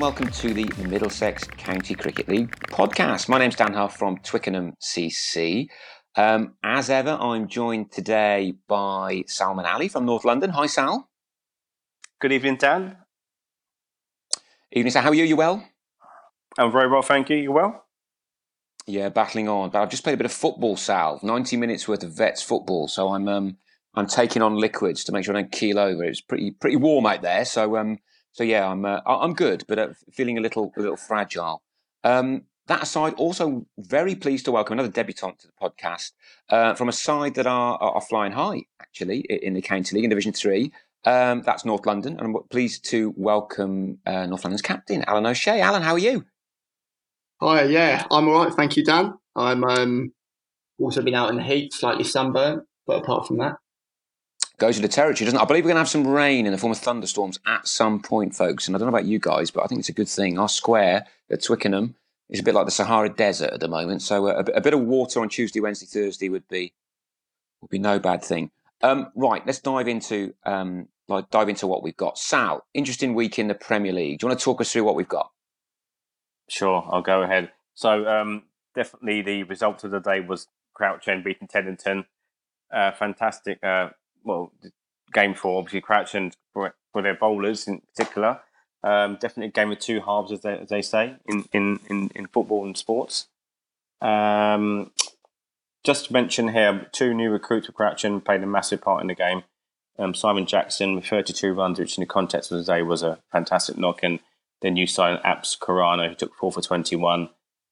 and welcome to the Middlesex County Cricket League podcast. My name's Dan Huff from Twickenham CC. Um, as ever, I'm joined today by Salman Ali from North London. Hi, Sal. Good evening, Dan. Evening, Sal. How are you? You well? I'm very well, thank you. You well? Yeah, battling on. But I've just played a bit of football, Sal. 90 minutes worth of vets football. So I'm um, I'm taking on liquids to make sure I don't keel over. It was pretty pretty warm out there. So um, so yeah, I'm uh, I'm good, but uh, feeling a little a little fragile. Um, that aside, also very pleased to welcome another debutant to the podcast uh, from a side that are, are flying high, actually, in the County League in Division Three. Um, that's North London, and I'm pleased to welcome uh, North London's captain, Alan O'Shea. Alan, how are you? Hi, yeah, I'm all right, thank you, Dan. I'm um, also been out in the heat, slightly sunburnt, but apart from that, goes with the territory, doesn't it? I believe we're going to have some rain in the form of thunderstorms at some point, folks. And I don't know about you guys, but I think it's a good thing. Our square at Twickenham is a bit like the Sahara Desert at the moment, so uh, a, a bit of water on Tuesday, Wednesday, Thursday would be would be no bad thing. Um, right, let's dive into um, like dive into what we've got. Sal, interesting week in the Premier League. Do you want to talk us through what we've got? Sure, I'll go ahead. So um, definitely the result of the day was Crouch End beating Teddington. Uh, fantastic, uh, well, game for obviously Crouch End for, for their bowlers in particular. Um, definitely a game of two halves, as they, as they say in, in, in, in football and sports. Um, just to mention here, two new recruits for Crouch End played a massive part in the game. Um, Simon Jackson with 32 runs, which in the context of the day was a fantastic knock, and then you signed Apps Karana, who took four for 21.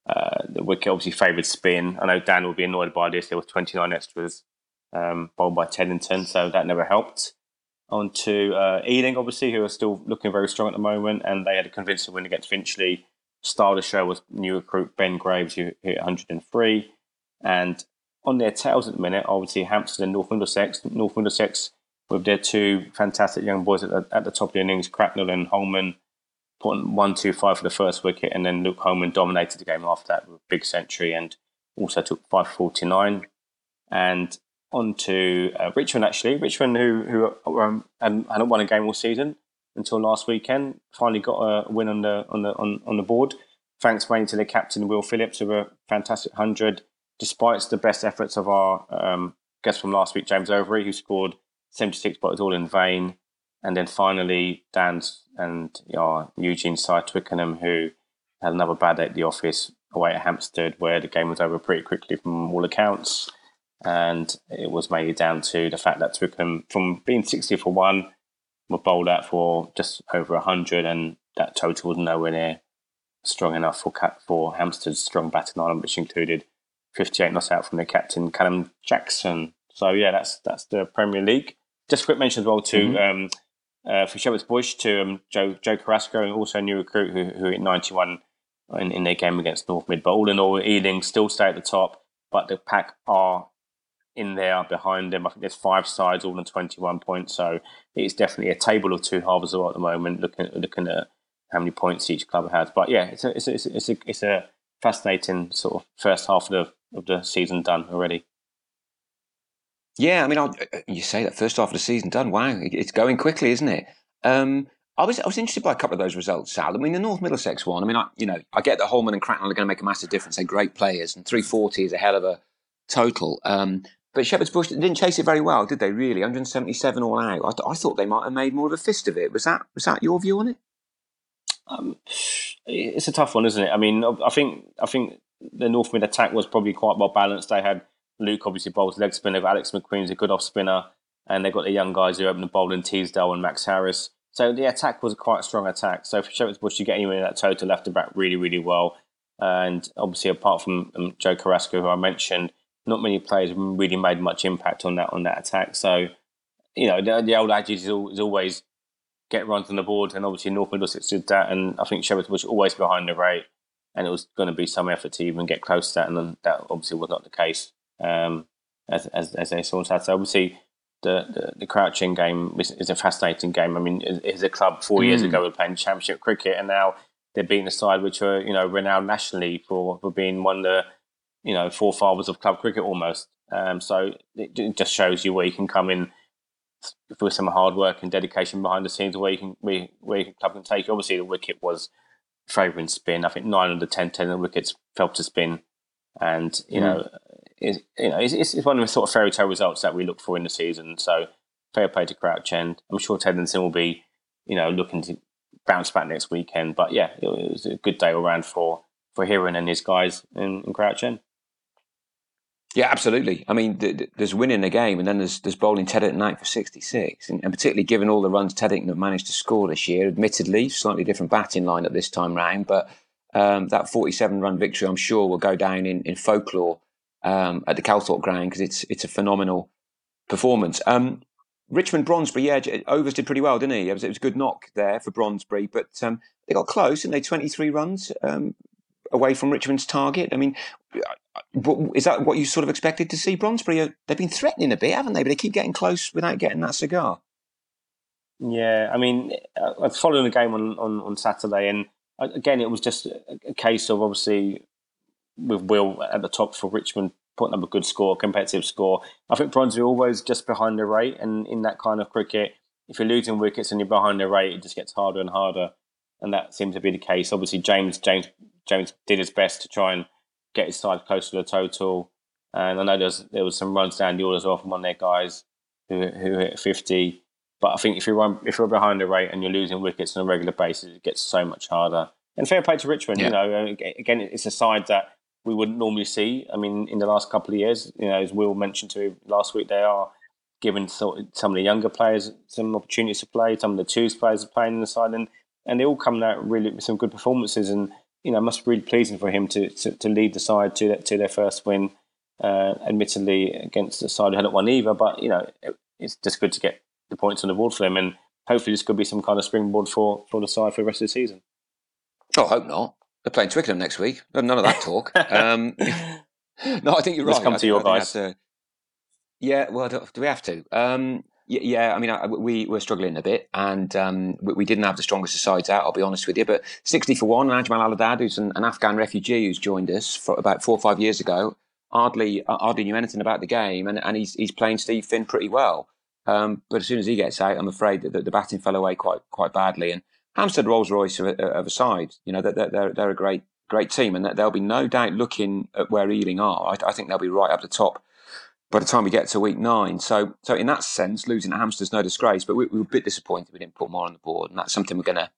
Uh, the wicket obviously favoured spin. I know Dan will be annoyed by this. There was 29 extras um, bowled by Teddington, so that never helped. On to uh, Ealing, obviously, who are still looking very strong at the moment, and they had a convincing win against Finchley. Star of the show was new recruit Ben Graves, who hit 103. And on their tails at the minute, obviously Hampstead and North Middlesex. North Middlesex with their two fantastic young boys at the, at the top of the innings, Cracknell and Hollman, putting one two five for the first wicket, and then Luke Hollman dominated the game after that with a big century and also took five forty nine. And on to uh, Richmond actually, Richmond who who um, hadn't, won a game all season until last weekend, finally got a win on the on the on, on the board. Thanks mainly to their captain Will Phillips, who a fantastic hundred, despite the best efforts of our um, guest from last week, James Overy, who scored 76, but it was all in vain. And then finally, Dan's and our Eugene side Twickenham, who had another bad day at the office away at Hampstead, where the game was over pretty quickly from all accounts. And it was mainly down to the fact that Twickenham, from being 60 for one, were bowled out for just over 100, and that total was nowhere near strong enough for for Hampstead's strong batting line, which included 58 not out from their captain, Callum Jackson. So, yeah, that's that's the Premier League. Just a quick mention as well to mm-hmm. um, uh, for Shepherd's Bush to um, Joe Joe Carrasco, and also a new recruit who, who hit 91 in, in their game against North Mid. But all in all, Ealing still stay at the top, but the pack are in there behind them. I think there's five sides, all on 21 points. So it's definitely a table of two halves at the moment, looking looking at how many points each club has. But yeah, it's a, it's a, it's a, it's a fascinating sort of first half of the, of the season done already. Yeah, I mean, I'll, uh, you say that first half of the season done. Wow, it's going quickly, isn't it? Um, I was I was interested by a couple of those results, Sal. I mean, the North Middlesex one. I mean, I, you know, I get that Hollman and Cracknell are going to make a massive difference. They're great players, and 340 is a hell of a total. Um, but Shepherd's Bush didn't chase it very well, did they? Really, 177 all out. I, th- I, thought they might have made more of a fist of it. Was that was that your view on it? Um, it's a tough one, isn't it? I mean, I think I think the North Mid attack was probably quite well balanced. They had Luke obviously bowls leg spinner. Alex McQueen's a good off spinner, and they've got the young guys who open the bowl in Teasdale and Max Harris. So the attack was a quite strong attack. So for Shepherd's Bush, you get anyone in that total left and back really, really well. And obviously, apart from um, Joe Carrasco, who I mentioned, not many players really made much impact on that on that attack. So, you know, the, the old adage is, is, always get runs on the board, and obviously North Middlesex did that, and I think Shepherd's was always behind the rate, and it was going to be some effort to even get close to that, and that obviously was not the case um, as, as, as they sort of So obviously, the, the, the Crouch End game is, is, a fascinating game. I mean, is a club four mm. years ago were playing Championship cricket, and now they're beating a side which are you know renowned nationally for, for being one of the you know forefathers of club cricket almost. Um, so it, it, just shows you where you can come in with some hard work and dedication behind the scenes, where you can where, where your club can take. Obviously, the wicket was favouring spin. I think nine of the 10, 10 of the wickets fell to spin. And, you mm. know, it, you know, it's, it's one of the sort of fairy tale results that we look for in the season. So fair play to Crouch End. I'm sure Teddington will be, you know, looking to bounce back next weekend. But yeah, it, it was a good day all round for, for Hiran and his guys in, in Crouch End. Yeah, absolutely. I mean, th- th- there's winning the game, and then there's there's bowling Teddington night for 66, and, and, particularly given all the runs Teddington have managed to score this year. Admittedly, slightly different batting line at this time round, but um, that 47 run victory, I'm sure, will go down in, in folklore um, at the Calthorpe ground because it's it's a phenomenal performance. Um, Richmond Brondesbury, yeah, Overy did pretty well, didn't he? It was, it was a good knock there for Brondesbury, but um, they got close, and they 23 runs um, away from Richmond's target. I mean, uh, is that what you sort of expected to see? Brondesbury, uh, they've been threatening a bit, haven't they? But they keep getting close without getting that cigar. Yeah, I mean, uh, I was following the game on, on, on Saturday, and uh, again, it was just a case of obviously with Will at the top for Richmond putting up a good score, competitive score. I think Brondesbury always just behind the rate, and in that kind of cricket, if you're losing wickets and you're behind the rate, it just gets harder and harder, and that seems to be the case. Obviously, James James James did his best to try and get his side close to the total. And I know there was, there was some runs down the order as well from one of their guys who who hit 50. But I think if you run if you're behind the rate and you're losing wickets on a regular basis, it gets so much harder. And fair play to Richmond. Yeah. You know, again, it's a side that we wouldn't normally see. I mean, in the last couple of years, you know, as Will mentioned to last week, they are giving some of the younger players some opportunities to play. Some of the twos players are playing in the side, and and they all come out really with some good performances. And you know, must be really pleasing for him to, to, to lead the side to to their first win. Uh, admittedly, against the side who hadn't won either, but you know, it, it's just good to get the points on the board for them, and hopefully, this could be some kind of springboard for for the side for the rest of the season. Oh, I hope not. They're playing Twickenham next week. None of that talk. um, no, I think you're Let's right. come I to your guys. yeah, well, do, do, we have to? Um, yeah, I mean, I, we were struggling a bit, and um, we, we, didn't have the strongest sides out. I'll be honest with you, but sixty for one, and Ajmal Aladad, who's an, an, Afghan refugee who's joined us for about four or five years ago, hardly uh, hardly knew anything about the game, and, and he's he's playing Steve Finn pretty well. Um, but as soon as he gets out, I'm afraid that the, the, batting fell away quite quite badly. And Hampstead Rolls Royce of, of a side, you know, they're, they're, they're a great great team, and there'll be no doubt looking at where Ealing are. I, I think they'll be right up the top by the time we get to week nine. So, so in that sense, losing at Hampstead's no disgrace. But we, we, were a bit disappointed we didn't put more on the board, and that's something we're gonna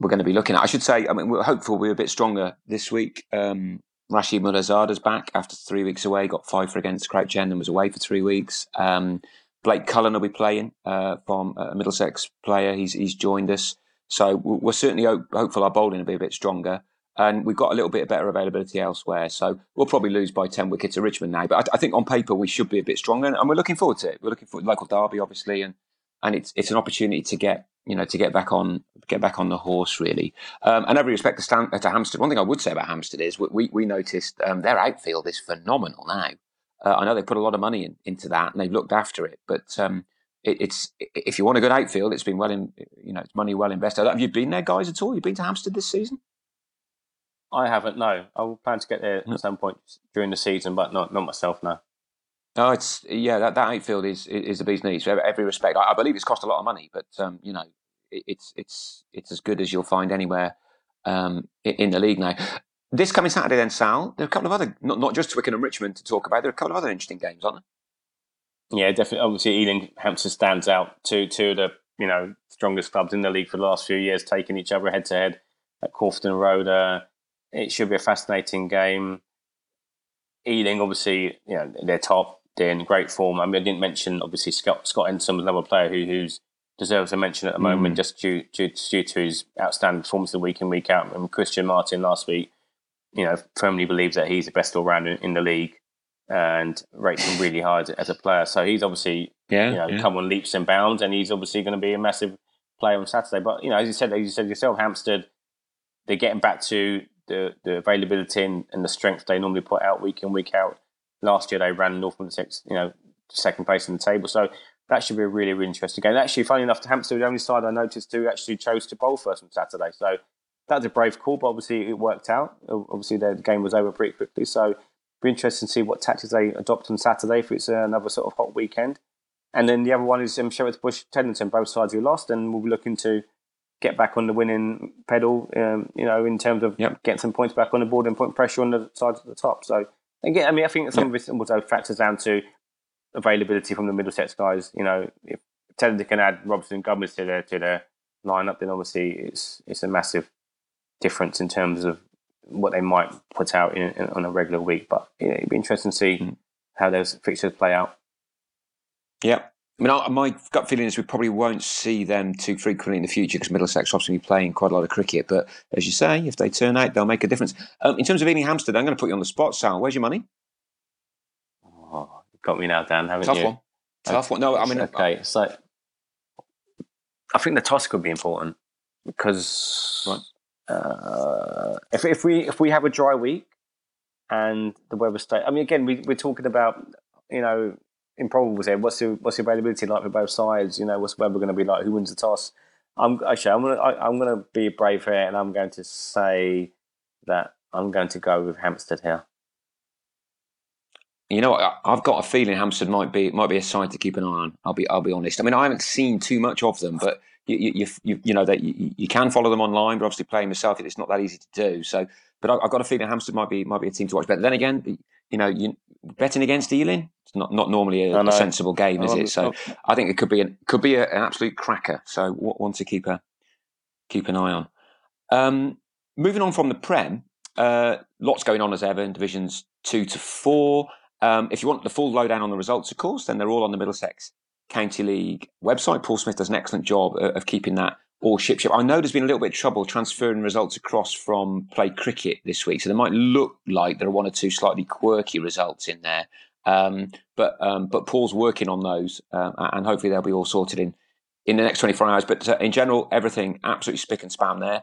we're to be looking at. I should say, I mean, we're hopeful we're a bit stronger this week. Um, Rashid Mullazada's back after three weeks away. Got five for against Crouch End and was away for three weeks. Um, Blake Cullen will be playing uh, from a Middlesex player. He's he's joined us, so we're certainly hopeful our bowling will be a bit stronger and we've got a little bit better availability elsewhere. So we'll probably lose by 10 wickets to Richmond now. But I, I think on paper we should be a bit stronger, and, we're looking forward to it. We're looking for local derby, obviously, and and it's it's an opportunity to get you know to get back on get back on the horse really. Um, and every respect to, Stan, to Hampstead, one thing I would say about Hampstead is we we noticed um, their outfield is phenomenal now. Uh, I know they put a lot of money in, into that and they've looked after it, but um, it, it's if you want a good outfield, it's been well in you know it's money well invested. Have you been there, guys, at all? You've been to Hampstead this season? I haven't. No, I will plan to get there at some point during the season, but not not myself. No. No, it's yeah. That, that outfield is is the bee's knees. Every respect, I, I, believe it's cost a lot of money, but um, you know, it, it's it's it's as good as you'll find anywhere um, in the league now. This coming Saturday, then Sal, there are a couple of other not not just Twickenham and Richmond to talk about. There are a couple of other interesting games, aren't there? Yeah, definitely. Obviously, Ealing Hampstead stands out. Two two of the you know strongest clubs in the league for the last few years, taking each other head to head at Corfton Road. Uh, it should be a fascinating game. Ealing, obviously, you know they're top, they're in great form. I mean, I didn't mention obviously Scott Scott Ensom, another player who who's deserves a mention at the moment, mm. just due, due, due to his outstanding performance of week in week out. And Christian Martin last week, you know, firmly believes that he's the best all rounder in, in, the league and rates him really hard as a player. So he's obviously yeah, you know yeah. come on leaps and bounds, and he's obviously going to be a massive player on Saturday. But you know, as you said, as you said yourself, Hampstead, they're getting back to the, the availability and, and, the strength they normally put out week in week out. Last year they ran Northern you know second place in the table, so that should be a really really interesting game. actually, funny enough, Hampstead the only side I noticed who actually chose to bowl first on Saturday, so that's a brave call, but obviously it worked out. Obviously the game was over pretty quickly, so be interesting to see what tactics they adopt on Saturday if it's another sort of hot weekend. And then the other one is um, Shepherd's Bush, Teddington, both sides who lost, and we'll be looking to get back on the winning pedal. Um, you know, in terms of yep. getting some points back on the board and putting pressure on the sides at the top. So again, I mean, I think some yep. of it also factors down to availability from the middle Middlesex guys. You know, if Teddington can add Robson and Gubbins to their to their lineup, then obviously it's it's a massive difference in terms of what they might put out in, in, on a regular week. But you know, it'd be interesting to see mm. how those fixtures play out. Yeah. I mean, I, my gut feeling is we probably won't see them too frequently in the future because Middlesex obviously be playing quite a lot of cricket. But as you say, if they turn out, they'll make a difference. Um, in terms of Ealing Hampstead, I'm going to put you on the spot, Sal. Where's your money? Oh, you've got me now, Dan, haven't Tough you? One. Tough one. No, I mean, okay. So I think the toss could be important because right. uh, if if we if we have a dry week and the weather stay, I mean, again, we we're talking about you know improbables here. What's the what's the availability like for both sides? You know, what's the weather going to be like? Who wins the toss? I'm actually I'm gonna I, am going to i am going to be brave here, and I'm going to say that I'm going to go with Hampstead here. You know, I've got a feeling Hampstead might be might be a side to keep an eye on. I'll be I'll be honest. I mean, I haven't seen too much of them, but you you you, you know that you, you, can follow them online. But obviously, playing myself, it's not that easy to do. So, but I, have got a feeling Hampstead might be might be a team to watch. But then again, you know, you, betting against Ealing, not not normally a, a sensible game, is it? So, I think it could be an could be a, an absolute cracker. So, one to keep a keep an eye on. Um, moving on from the Prem, uh, lots going on as ever in divisions two to four. Um, if you want the full lowdown on the results, of course, then they're all on the Middlesex County League website. Paul Smith does an excellent job of keeping that all ship ship. I know there's been a little bit of trouble transferring results across from play cricket this week, so there might look like there are one or two slightly quirky results in there. Um, but um, but Paul's working on those, uh, and hopefully they'll be all sorted in in the next 24 hours. But uh, in general, everything absolutely spick and span there.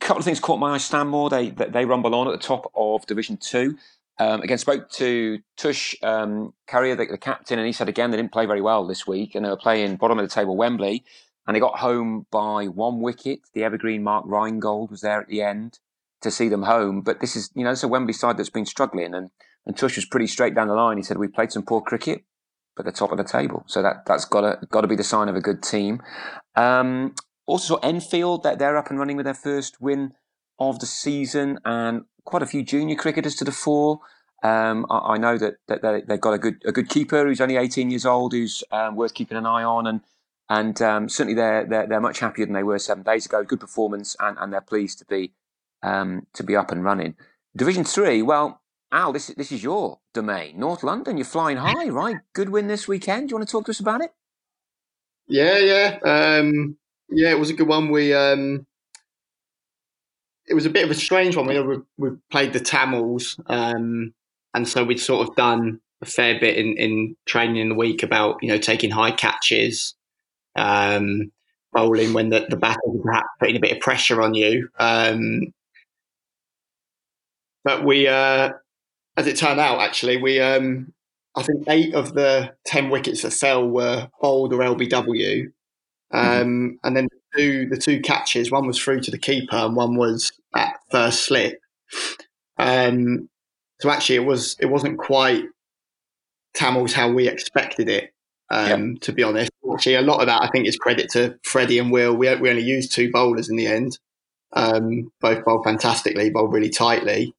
A couple of things caught my eye. Stanmore, they they rumble on at the top of Division Two. Um, again, spoke to Tush um, Carrier, the, the, captain, and he said again they didn't play very well this week, and they were playing bottom of the table Wembley, and they got home by one wicket. The evergreen Mark Rheingold was there at the end to see them home, but this is you know it's a Wembley side that's been struggling, and and Tush was pretty straight down the line. He said we played some poor cricket, but the top of the table, so that that's got to got to be the sign of a good team. Um, also, Enfield that they're up and running with their first win of the season, and quite a few junior cricketers to the fore. Um, I, I, know that, that they've got a good a good keeper who's only 18 years old, who's um, worth keeping an eye on, and and um, certainly they're, they're they're much happier than they were seven days ago. Good performance, and, and they're pleased to be um, to be up and running. Division three, well, Al, this this is your domain, North London. You're flying high, right? Good win this weekend. Do you want to talk to us about it? Yeah, yeah, um, yeah. It was a good one. We um, it was a bit of a strange one. We we, played the Tamils, um, and so we'd sort of done a fair bit in, in training in the week about you know taking high catches, um, bowling when the the was perhaps putting a bit of pressure on you. Um, but we, uh, as it turned out, actually we um, I think eight of the ten wickets that fell were bowled or LBW. Mm-hmm. Um, and then two the two catches. One was through to the keeper, and one was at first slip. Um, so actually, it was it wasn't quite Tamils how we expected it. Um, To be honest, actually, a lot of that I think is credit to Freddie and Will. We we only used two bowlers in the end. Um, both bowled fantastically, bowled really tightly.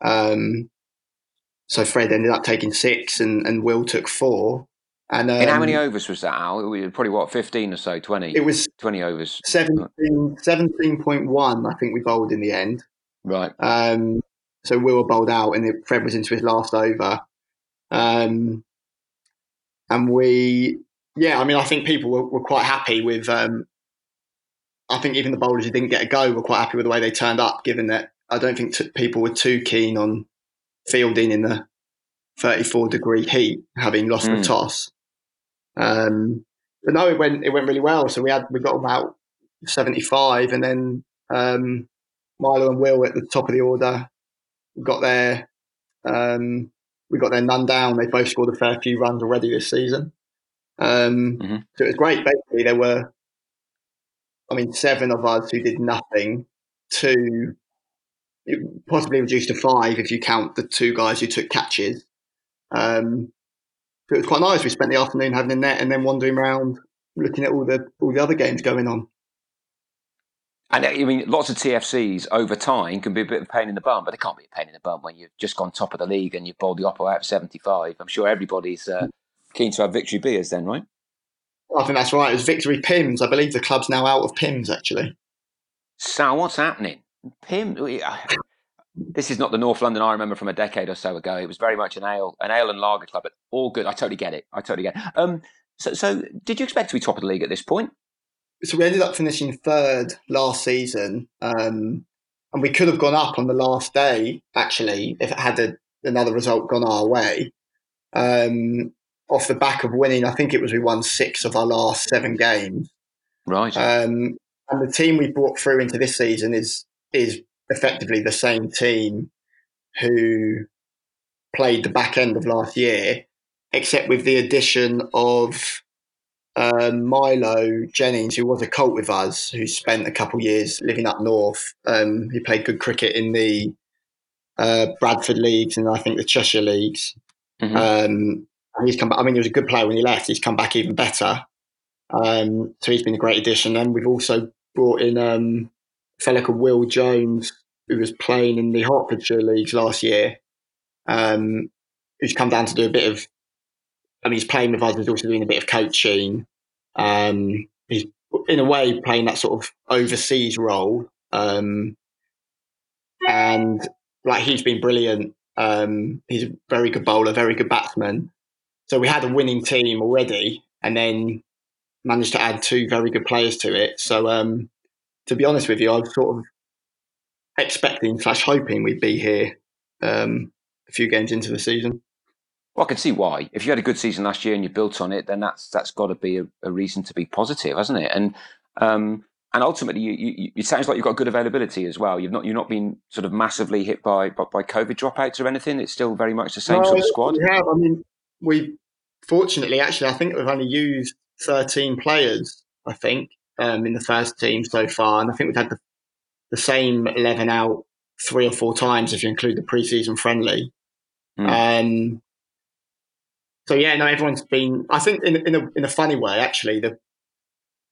Um, so Fred ended up taking six, and, and Will took four. And um, in how many um, overs was that, Al? Probably what, 15 or so, 20? It was 20 overs. 17, 17.1, I think we bowled in the end. Right. Um, so Will were bowled out, and Fred was into his last over. Um, and we, yeah, I mean, I think people were, were quite happy with. Um, I think even the bowlers who didn't get a go were quite happy with the way they turned up, given that I don't think t- people were too keen on fielding in the 34 degree heat, having lost mm. the toss. Um, but no, it went it went really well. So we had we got about seventy five, and then um, Milo and Will at the top of the order got their um, we got their none down. They both scored a fair few runs already this season. Um, mm-hmm. So it was great. Basically, there were, I mean, seven of us who did nothing. Two, possibly reduced to five if you count the two guys who took catches. Um, it was quite nice. We spent the afternoon having a net and then wandering around looking at all the all the other games going on. And I mean, lots of TFCs over time can be a bit of a pain in the bum, but they can't be a pain in the bum when you've just gone top of the league and you've bowled the Oppo out of 75. I'm sure everybody's uh, keen to have victory beers then, right? I think that's right. It was Victory Pimm's. I believe the club's now out of Pimm's, actually. So what's happening? Pim, this is not the North London I remember from a decade or so ago. It was very much an ale, an ale and lager club, but all good. I totally get it. I totally get it. Um, so, so did you expect to be top of the league at this point? so we ended up finishing third last season, um, and we could have gone up on the last day actually if it had a, another result gone our way. Um, off the back of winning, I think it was we won six of our last seven games. Right. Um, and the team we brought through into this season is is effectively the same team who played the back end of last year, except with the addition of um, Milo Jennings, who was a Colt with us, who spent a couple of years living up north. Um, he played good cricket in the uh, Bradford leagues and I think the Cheshire leagues. Mm-hmm. Um, and he's come back. I mean, he was a good player when he left. He's come back even better. Um, so he's been a great addition. And we've also brought in um, a called Will Jones, who was playing in the Hertfordshire leagues last year, um, who's come down to do a bit of I mean, he's playing with us. He's also doing a bit of coaching. Um, he's in a way playing that sort of overseas role. Um, and like he's been brilliant. Um, he's a very good bowler, very good batsman. So we had a winning team already, and then managed to add two very good players to it. So um, to be honest with you, I was sort of expecting slash hoping we'd be here um, a few games into the season. Well, I can see why. If you had a good season last year and you built on it, then that's that's got to be a, a reason to be positive, hasn't it? And um, and ultimately, you, you, it sounds like you've got good availability as well. You've not you've not been sort of massively hit by by, by COVID dropouts or anything. It's still very much the same no, sort of squad. We have. I mean, we fortunately actually I think we've only used thirteen players. I think um, in the first team so far, and I think we've had the, the same eleven out three or four times if you include the preseason friendly. Mm. Um, so yeah, no, everyone's been. I think in in a in a funny way, actually, the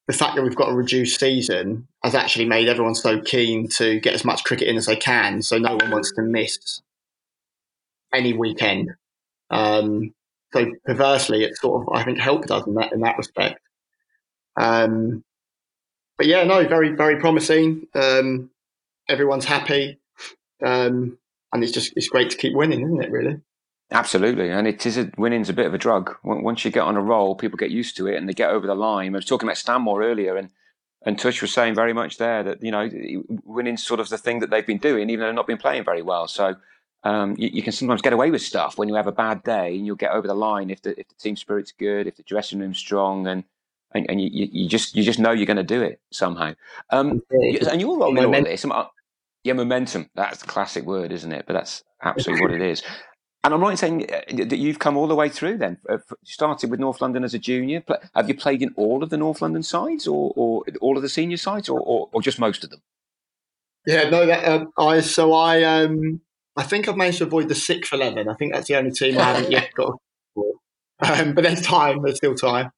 the fact that we've got a reduced season has actually made everyone so keen to get as much cricket in as they can. So no one wants to miss any weekend. Um, so perversely, it sort of I think helped us in that in that respect. Um, but yeah, no, very very promising. Um, everyone's happy, um, and it's just it's great to keep winning, isn't it? Really. Absolutely, and it is a, winning's a bit of a drug. Once you get on a roll, people get used to it and they get over the line. I was talking about Stanmore earlier, and and Tush was saying very much there that you know winning's sort of the thing that they've been doing, even though they've not been playing very well. So um, you, you, can sometimes get away with stuff when you have a bad day, and you'll get over the line if the if the team spirit's good, if the dressing room's strong, and and, and you, you just you just know you're going to do it somehow. Um, and your role in all this, yeah, momentum. That's the classic word, isn't it? But that's absolutely what it is. And I'm right in saying uh, that you've come all the way through then. Uh, you started with North London as a junior. Have you played in all of the North London sides or, or all of the senior sides or, or, or just most of them? Yeah, no, that, um, I, so I, um, I think I've managed to avoid the sixth 11. I think that's the only team I haven't yet got. Um, but there's time, there's still time.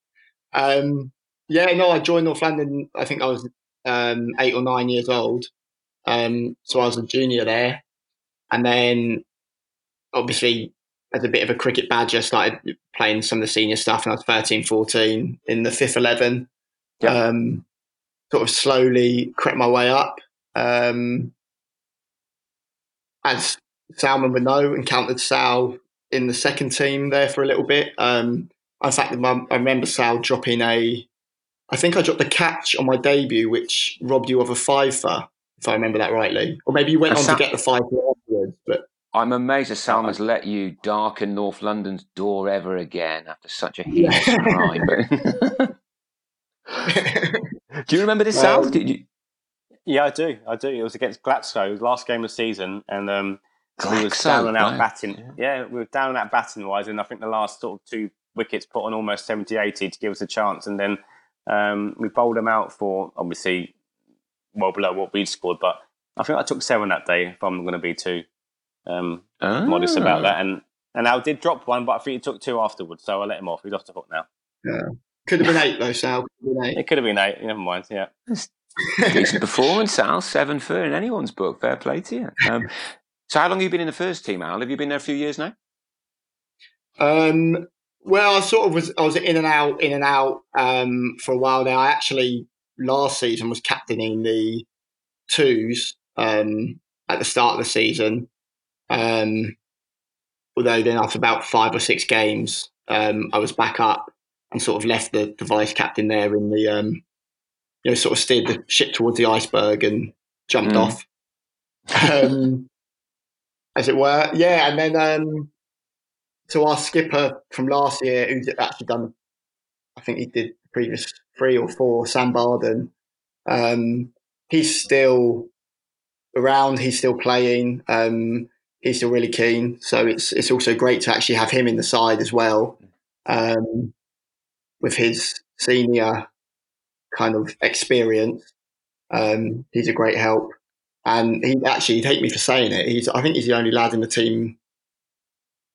Um, yeah, no, I joined North London, I think I was um, eight or nine years old. Um, so I was a junior there. And then obviously as a bit of a cricket badger, started playing some of the senior stuff when I was 13, 14 in the fifth 11. Yeah. Um, sort of slowly crept my way up. Um, as Salman would know, encountered Sal in the second team there for a little bit. Um, in fact, I remember Sal dropping a, I think I dropped a catch on my debut, which robbed you of a fiver, if I remember that rightly. Or maybe you went on to get the five afterwards, but I'm amazed that Salman's let you darken North London's door ever again after such a heinous crime. do you remember this, Sal? Did you? Yeah, I do. I do. It was against Glasgow, it was last game of the season, and um, we were down and out batting. Yeah. yeah. we were down and out batting wise, and I think the last sort of two wickets put on almost 70 80 to give us a chance, and then um, we bowled them out for obviously well below what we'd scored, but I think I took seven that day, if I'm going to be too um, oh. modest about that. And and Al did drop one, but I think he took two afterwards, so I let him off. He's off the hook now. Yeah. Could have been eight though, Sal. Could it could have been eight. Never mind. Yeah. Decent performance, Al. Seven for in anyone's book. Fair play to you. Um, so, how long have you been in the first team, Al? Have you been there a few years now? Um, well, I sort of was. I was in and out, in and out um, for a while now. I actually last season was captaining the twos um, at the start of the season. Um, although then after about five or six games, um, I was back up and sort of left the, the vice captain there in the, um, you know, sort of steered the ship towards the iceberg and jumped mm. off, um, as it were. Yeah, and then um, to our skipper from last year, who's actually done, I think he did the previous three or four, Sam Barden. Um, he's still around. He's still playing. Um, he's still really keen. So it's it's also great to actually have him in the side as well, um, with his senior kind of experience. Um, he's a great help, and he actually he'd hate me for saying it. He's I think he's the only lad in the team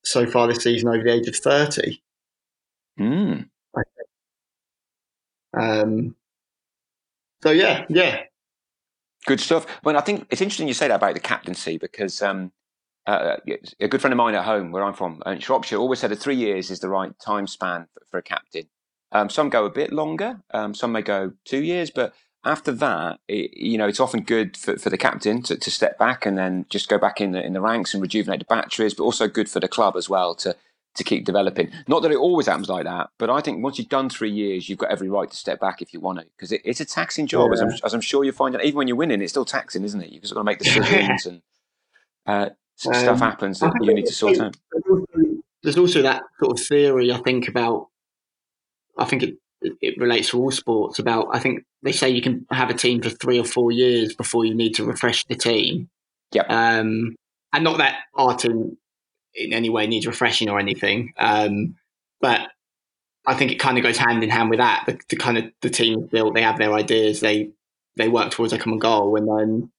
so far this season over the age of thirty. Mm. Um. So yeah, yeah, good stuff. Well, I think it's interesting you say that about the captaincy because um, uh, a good friend of mine at home, where I'm from, in Shropshire, always said that three years is the right time span for, for a captain. Um, some go a bit longer, um, some may go two years, but after that, it, you know, it's often good for, for the captain to, to step back and then just go back in the in the ranks and rejuvenate the batteries, but also good for the club as well to to keep developing. Not that it always happens like that, but I think once you've done three years, you've got every right to step back if you want to, because it, it's a taxing job, yeah. as, I'm, as, I'm, sure you find out. Even when you're winning, it's still taxing, isn't it? You've just got to make decisions and uh, um, stuff happens that you need to sort out. There's also that sort of theory, I think, about. I think it it relates to all sports. About I think they say you can have a team for three or four years before you need to refresh the team. Yeah. Um, and not that our team in any way needs refreshing or anything. Um, but I think it kind of goes hand in hand with that. The, the kind of the team built, they have their ideas, they they work towards a common goal, and then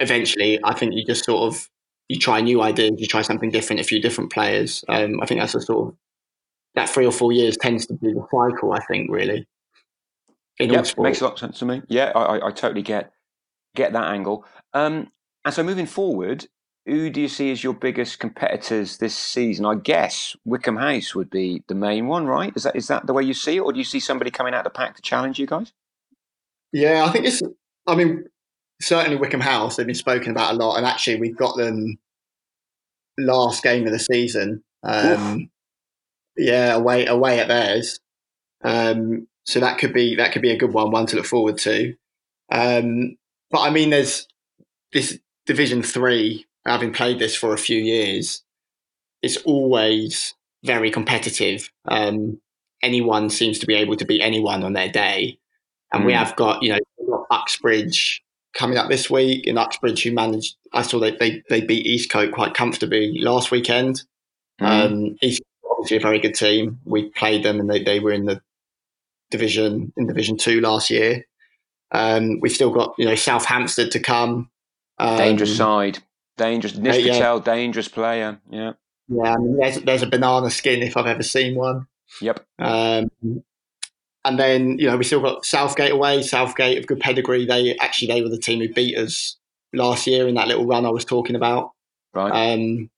eventually, I think you just sort of you try new ideas, you try something different, a few different players. Um, I think that's a sort of that three or four years tends to be the cycle. I think really. In yep, makes a lot of sense to me. Yeah, I, I, I totally get get that angle. Um, and so moving forward, who do you see as your biggest competitors this season? I guess Wycombe House would be the main one, right? Is that is that the way you see it, or do you see somebody coming out of the pack to challenge you guys? Yeah, I think it's. I mean, certainly Wycombe House. They've been spoken about a lot, and actually, we've got them last game of the season. Um, yeah, away away at theirs. Um, so that could be that could be a good one, one to look forward to. Um, but I mean, there's this Division Three having played this for a few years, it's always very competitive. Um, anyone seems to be able to beat anyone on their day. And mm. we have got, you know, Uxbridge coming up this week in Uxbridge who managed, I saw they, they, they beat Eastcote quite comfortably last weekend. Mm. Um, East obviously a very good team. We played them and they, they were in the division, in Division Two last year. Um, we've still got, you know, South Hampstead to come. Um, Dangerous side. Dangerous, Nis Patel, yeah. dangerous player. Yeah. Yeah, I mean, there's there's a banana skin if I've ever seen one. Yep. Um, and then you know we still got Southgate away. Southgate of good pedigree. They actually they were the team who beat us last year in that little run I was talking about. Right. Um,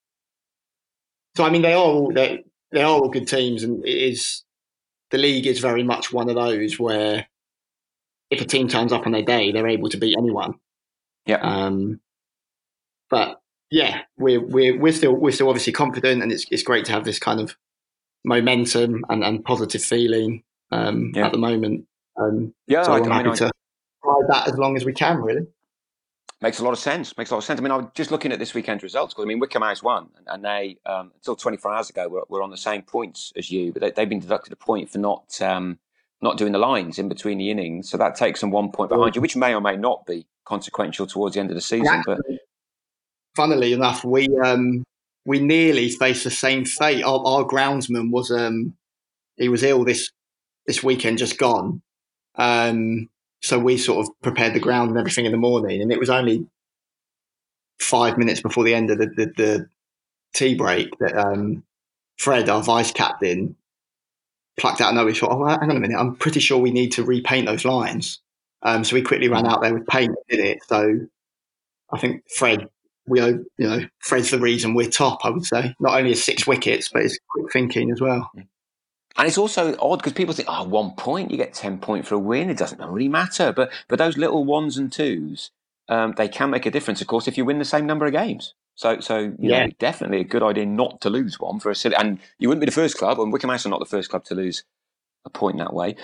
so I mean they are all they they are all good teams, and it is the league is very much one of those where if a team turns up on their day, they're able to beat anyone. Yeah. Um, but yeah, we're we're we're still we're still obviously confident, and it's it's great to have this kind of momentum and, and positive feeling um, yeah. at the moment. Um, yeah, so I, I'm happy I, to ride that as long as we can. Really makes a lot of sense. Makes a lot of sense. I mean, I was just looking at this weekend's results because I mean, Wycombe House won, and they um, until 24 hours ago were, were on the same points as you, but they, have been deducted a point for not um, not doing the lines in between the innings. So that takes them one point behind you, which may or may not be consequential towards the end of the season. But funnily enough, we um, we nearly faced the same fate. Our, our groundsman was um, he was ill this this weekend, just gone. Um, so we sort of prepared the ground and everything in the morning, and it was only five minutes before the end of the, the, the tea break that um, Fred, our vice captain, plucked out a note. We thought, "Oh, hang on a minute! I'm pretty sure we need to repaint those lines." Um, so we quickly ran out there with paint and did it. So I think Fred, we owe, you know Fred's the reason we're top. I would say not only his six wickets, but his quick thinking as well. And it's also odd because people think, oh, one point, you get 10 point for a win. It doesn't really matter. But, but those little ones and twos, um, they can make a difference, of course, if you win the same number of games. So, so you yeah. know, definitely a good idea not to lose one for a silly. And you wouldn't be the first club, and Wycombe House are not the first club to lose a point that way.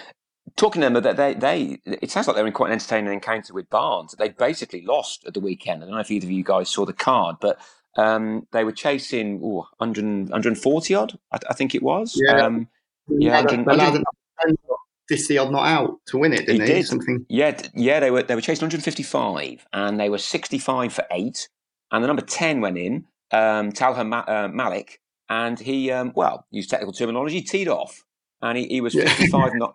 Talking to them, that they, they, it sounds like they're in quite an entertaining encounter with Barnes. They basically lost at the weekend. I don't know if either of you guys saw the card, but um, they were chasing ooh, 100, 140 odd, I, I think it was. Yeah. Um, yeah, the, 50 odd not out to win it, didn't he? Did. Something. Yeah, yeah, they were they were chasing 155 and they were 65 for eight. And the number 10 went in, um, Talha Ma- uh, Malik, and he, um, well, used technical terminology, teed off. And he, he was 55, not,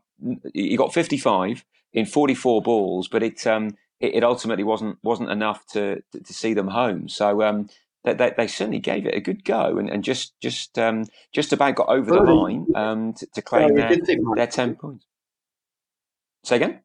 he got 55 in 44 balls, but it, um, it, it, ultimately wasn't wasn't enough to, to, to see them home. So um, they, they, certainly gave it a good go and, and just just um, just about got over the line um, to, to, claim their, their 10 points. Say again?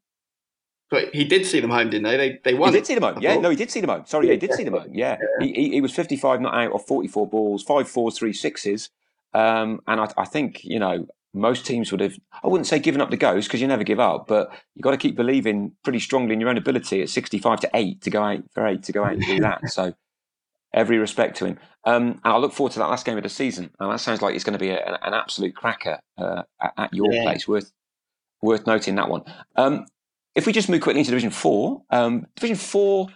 But he did see them home, didn't they? They they won. He did see them home. Yeah, no, he did see them home. Sorry, yeah, he did see them home. Yeah, yeah. He, he was fifty five not out of forty four balls, five fours, three sixes, um, and I, I, think you know most teams would have. I wouldn't say given up the ghost because you never give up, but you've got to keep believing pretty strongly in your own ability at sixty five to eight to go out for eight to go out and do that. So every respect to him. Um, and I look forward to that last game of the season. And that sounds like it's going to be a, an absolute cracker uh, at, at, your yeah. place. Worth worth noting that one. Um, if we just move quickly into Division Four, um, Division Four,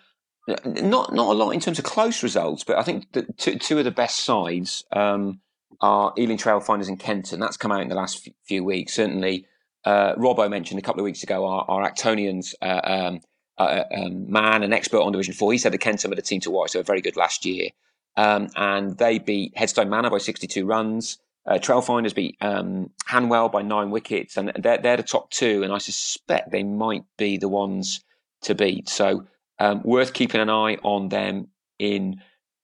not not a lot in terms of close results, but I think the two, two of the best sides um, are Ealing Trailfinders and Kenton. That's come out in the last few weeks. Certainly, uh, Robbo mentioned a couple of weeks ago our, our Actonians. Uh, um, uh, um, man, an expert on Division Four. He said the Kenton were the team to watch. They were very good last year, um, and they beat Headstone Manor by 62 runs. Uh, Trailfinders beat um, Hanwell by nine wickets, and they're, they're the top two, and I suspect they might be the ones to beat. So, um, worth keeping an eye on them in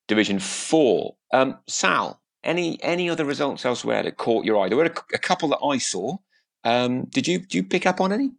Division Four. Um, Sal, any any other results elsewhere that caught your eye? There were a, a couple that I saw. Um, did you did you pick up on any?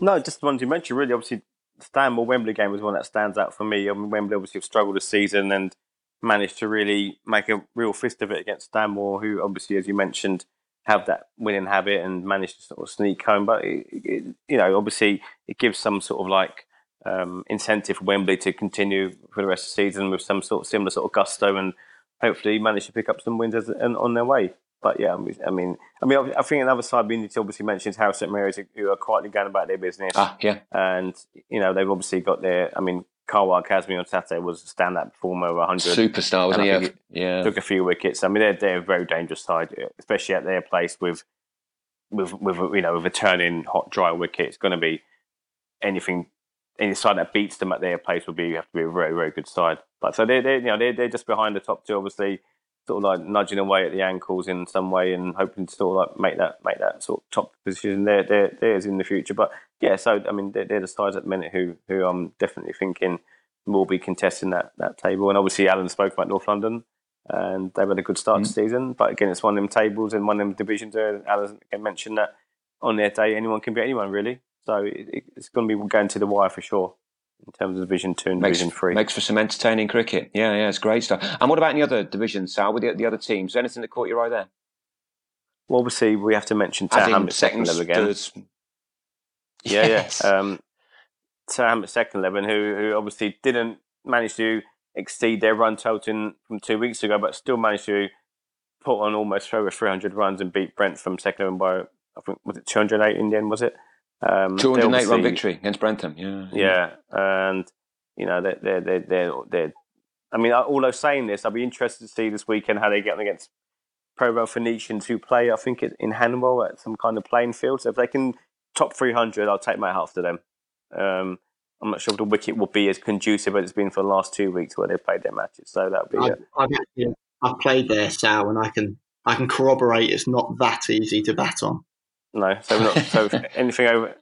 No, just the ones you mentioned. Really, obviously, Stanmore Wembley game was one that stands out for me. I mean, Wembley obviously have struggled this season, and managed to really make a real fist of it against Stanmore, who obviously, as you mentioned, have that winning habit and managed to sort of sneak home. But it, it, you know, obviously, it gives some sort of like um, incentive for Wembley to continue for the rest of the season with some sort of similar sort of gusto and hopefully manage to pick up some wins as, on their way. But yeah, I mean, I mean, I think another side we need to obviously mention is House St Mary's, who are quietly going about their business. Ah, yeah, and you know they've obviously got their. I mean, Carwell Kazmi on Saturday was a stand-up performer over 100. Superstar, wasn't he? Yeah. Took a few wickets. I mean, they're, they're a very dangerous side, especially at their place with, with, with you know, with a turning hot, dry wicket. It's going to be anything, any side that beats them at their place will be, you have to be a very, very good side. But so they're, they're you know, they're, they're just behind the top two, obviously, sort of like nudging away at the ankles in some way and hoping to sort of like make that, make that sort of top position there, there, there's in the future. But yeah, so I mean, they're, they're the sides at the minute who who I'm definitely thinking will be contesting that that table. And obviously, Alan spoke about North London, and they've had a good start mm. to season. But again, it's one of them tables and one of them divisions. There, Alan again mentioned that on their day, anyone can beat anyone really. So it, it's going to be going to the wire for sure in terms of Division Two and makes, Division Three. Makes for some entertaining cricket. Yeah, yeah, it's great stuff. And what about any other divisions, Sal? With the, the other teams, anything that caught your eye there? Well, obviously, we have to mention Tower second level again. Thirds, yeah, yes. yeah. Um, second eleven, who who obviously didn't manage to exceed their run total from two weeks ago, but still managed to put on almost over 300 runs and beat Brentham second eleven by I think was it 208 in the end, was it? Um, 208 run victory against Brentham, yeah, yeah, yeah. and you know they're they're they're, they're, they're I mean, although saying this, I'll be interested to see this weekend how they get on against Pro Rail Phoenicians who play, I think, in Hanwell at some kind of playing field. So if they can top 300, I'll take my half to them. Um, I'm not sure if the wicket will be as conducive as it's been for the last two weeks where they've played their matches. So that'll be. I've, I've, actually, I've played there, Sal, and I can I can corroborate it's not that easy to bat on. No, so not, so anything over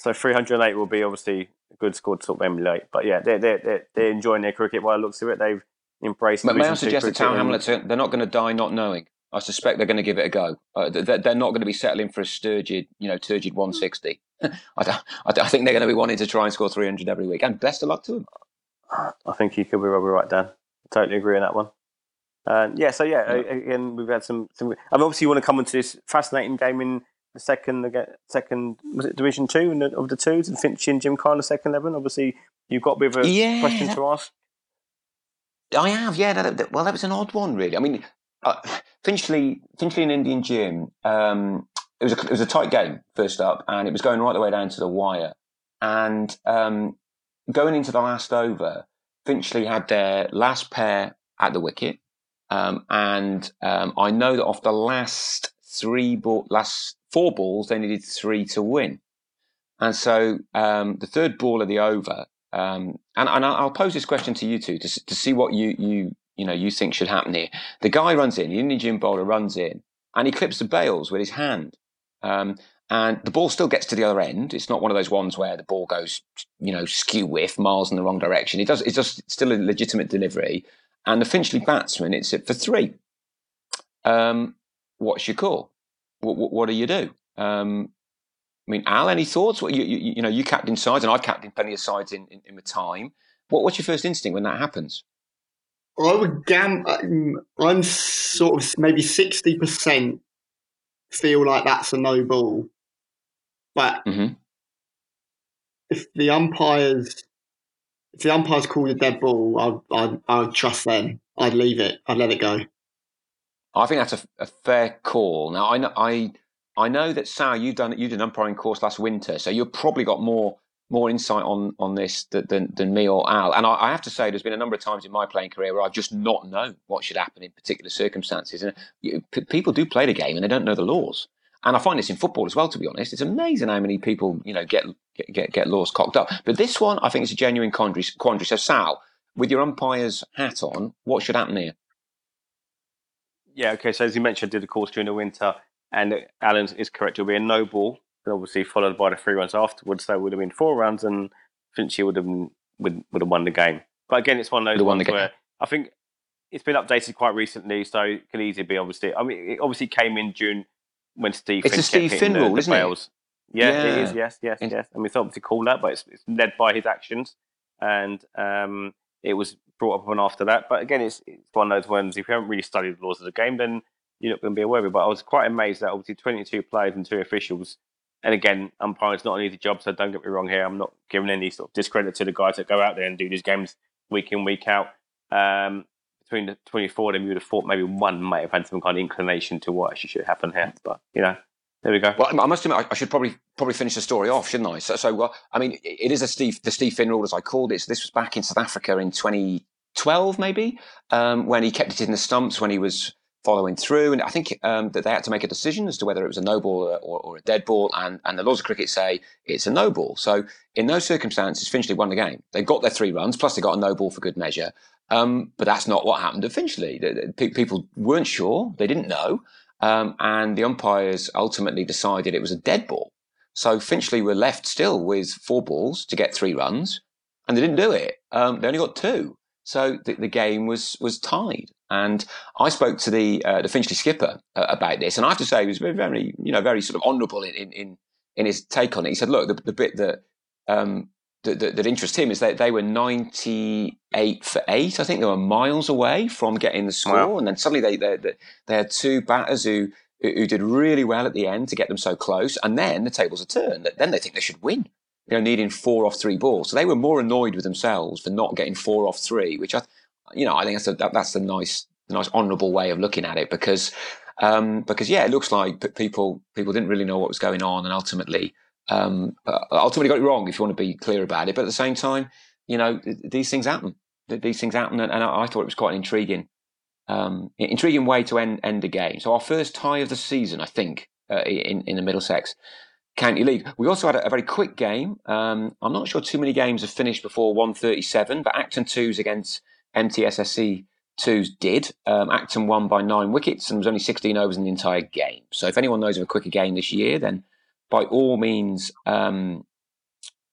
so 308 will be obviously a good score to sort of emulate. But yeah, they're they're they're, they're enjoying their cricket by the looks of it. They've embraced. But may I suggest that Tower Hamlets they're not going to die not knowing. I suspect they're going to give it a go. Uh, they're not going to be settling for a turgid, you know, turgid 160. I, I, think they're going to be wanting to try and score 300 every week. And best of luck to them. I think you could be probably right, Dan. totally agree on that one. Uh, yeah, so yeah, yeah, again, we've had some. some I mean, obviously, you want to come into this fascinating game in the second, second was it Division Two of the twos, and Finchley and Jim Gymkhana second eleven. Obviously, you've got a bit of a yeah. question to ask. I have, yeah. That, that, well, that was an odd one, really. I mean, uh, Finchley, Finchley and Indian Jim. Um, it was a it was a tight game first up, and it was going right the way down to the wire. And um, going into the last over, Finchley had their last pair at the wicket, um, and um, I know that off the last three ball, last four balls, they needed three to win. And so um, the third ball of the over, um, and, and I'll pose this question to you two to, to see what you you you know you think should happen here. The guy runs in, the Indian gym bowler runs in, and he clips the bails with his hand. Um, and the ball still gets to the other end. It's not one of those ones where the ball goes, you know, skew whiff miles in the wrong direction. It does. It's just still a legitimate delivery. And the Finchley batsman, it's it for three. Um, what's your call? What, what, what do you do? Um, I mean, Al, any thoughts? What you, you, you know, you captain sides, and I've captained plenty of sides in, in, in my time. What, what's your first instinct when that happens? I would gam. Um, I'm sort of maybe sixty percent feel like that's a no ball, but mm-hmm. if the umpires if the umpires called a dead ball, I I I would trust them. I'd leave it. I'd let it go. I think that's a, a fair call. Now I know I I know that Sal, you've done you did an umpiring course last winter, so you've probably got more more insight on on this than than me or Al. And I, I, have to say, there's been a number of times in my playing career where I've just not known what should happen in particular circumstances. And you, p- people do play the game and they don't know the laws. And I find this in football as well. To be honest, it's amazing how many people you know get get get, laws cocked up. But this one, I think, is a genuine quandary. quandary. So Sal, with your umpire's hat on, what should happen here? Yeah. Okay. So as you mentioned, I did a course during the winter, and Alan is correct. It'll be a no ball but obviously followed by the three runs afterwards. So it would have been four runs, and Finchley would have been, would, would have won the game. But again, it's one of those ones where I think it's been updated quite recently, so it can easily be obviously. I mean, it obviously came in June when Steve. It's Finch a Steve Finn rule, isn't it? Yeah, yeah, it is. Yes, yes, it's... yes. I mean, it's obviously called that, but it's, it's led by his actions, and um, it was brought up on after that. But again, it's it's one of those ones. If you haven't really studied the laws of the game, then you're not going to be aware of it. But I was quite amazed that obviously 22 players and two officials and again, umpiring is not an easy job, so don't get me wrong here. I'm not giving any sort of discredit to the guys that go out there and do these games week in, week out. Um, between the 24 of them, you would have thought maybe one might have had some kind of inclination to what actually should happen here. But, you know, there we go. Well, I must admit, I should probably probably finish the story off, shouldn't I? So, so well, I mean, it is a Steve the Steve Finn rule, as I called it. So this was back in South Africa in 2012, maybe, um, when he kept it in the stumps when he was following through. And I think um, that they had to make a decision as to whether it was a no ball or, or, or, a dead ball. And, and the laws of cricket say it's a no ball. So in those circumstances, Finchley won the game. They got their three runs, plus they got a no ball for good measure. Um, but that's not what happened at Finchley. People weren't sure, they didn't know. Um, and the umpires ultimately decided it was a dead ball. So Finchley were left still with four balls to get three runs, and they didn't do it. Um, they only got two. So the, the, game was was tied. And I spoke to the uh, the Finchley skipper uh, about this, and I have to say he was very, very you know very sort of honourable in, in in his take on it. He said, "Look, the, the bit that, um, that, that that interests him is that they were ninety eight for eight. I think they were miles away from getting the score, wow. and then suddenly they, they they had two batters who who did really well at the end to get them so close, and then the tables are turned. Then they think they should win." You know, needing four off three balls. So they were more annoyed with themselves for not getting four off three, which I, you know, I think that's a, that, that's a nice, a nice honourable way of looking at it because, um, because yeah, it looks like people people didn't really know what was going on, and ultimately, um, ultimately got it wrong. If you want to be clear about it, but at the same time, you know, these things happen. These things happen, and, I, thought it was quite an intriguing, um, intriguing way to end end a game. So our first tie of the season, I think, uh, in in the Middlesex County League. We also had a, a very quick game. Um, I'm not sure too many games have finished before 137, but Acton 2s against MTSSC twos did. Um, Acton won by nine wickets and there was only 16 overs in the entire game. So if anyone knows of a quicker game this year, then by all means, um,